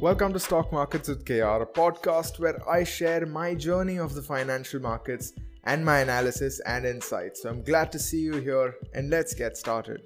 Welcome to Stock Markets with KR, a podcast where I share my journey of the financial markets and my analysis and insights. So I'm glad to see you here and let's get started.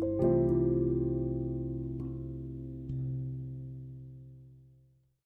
You.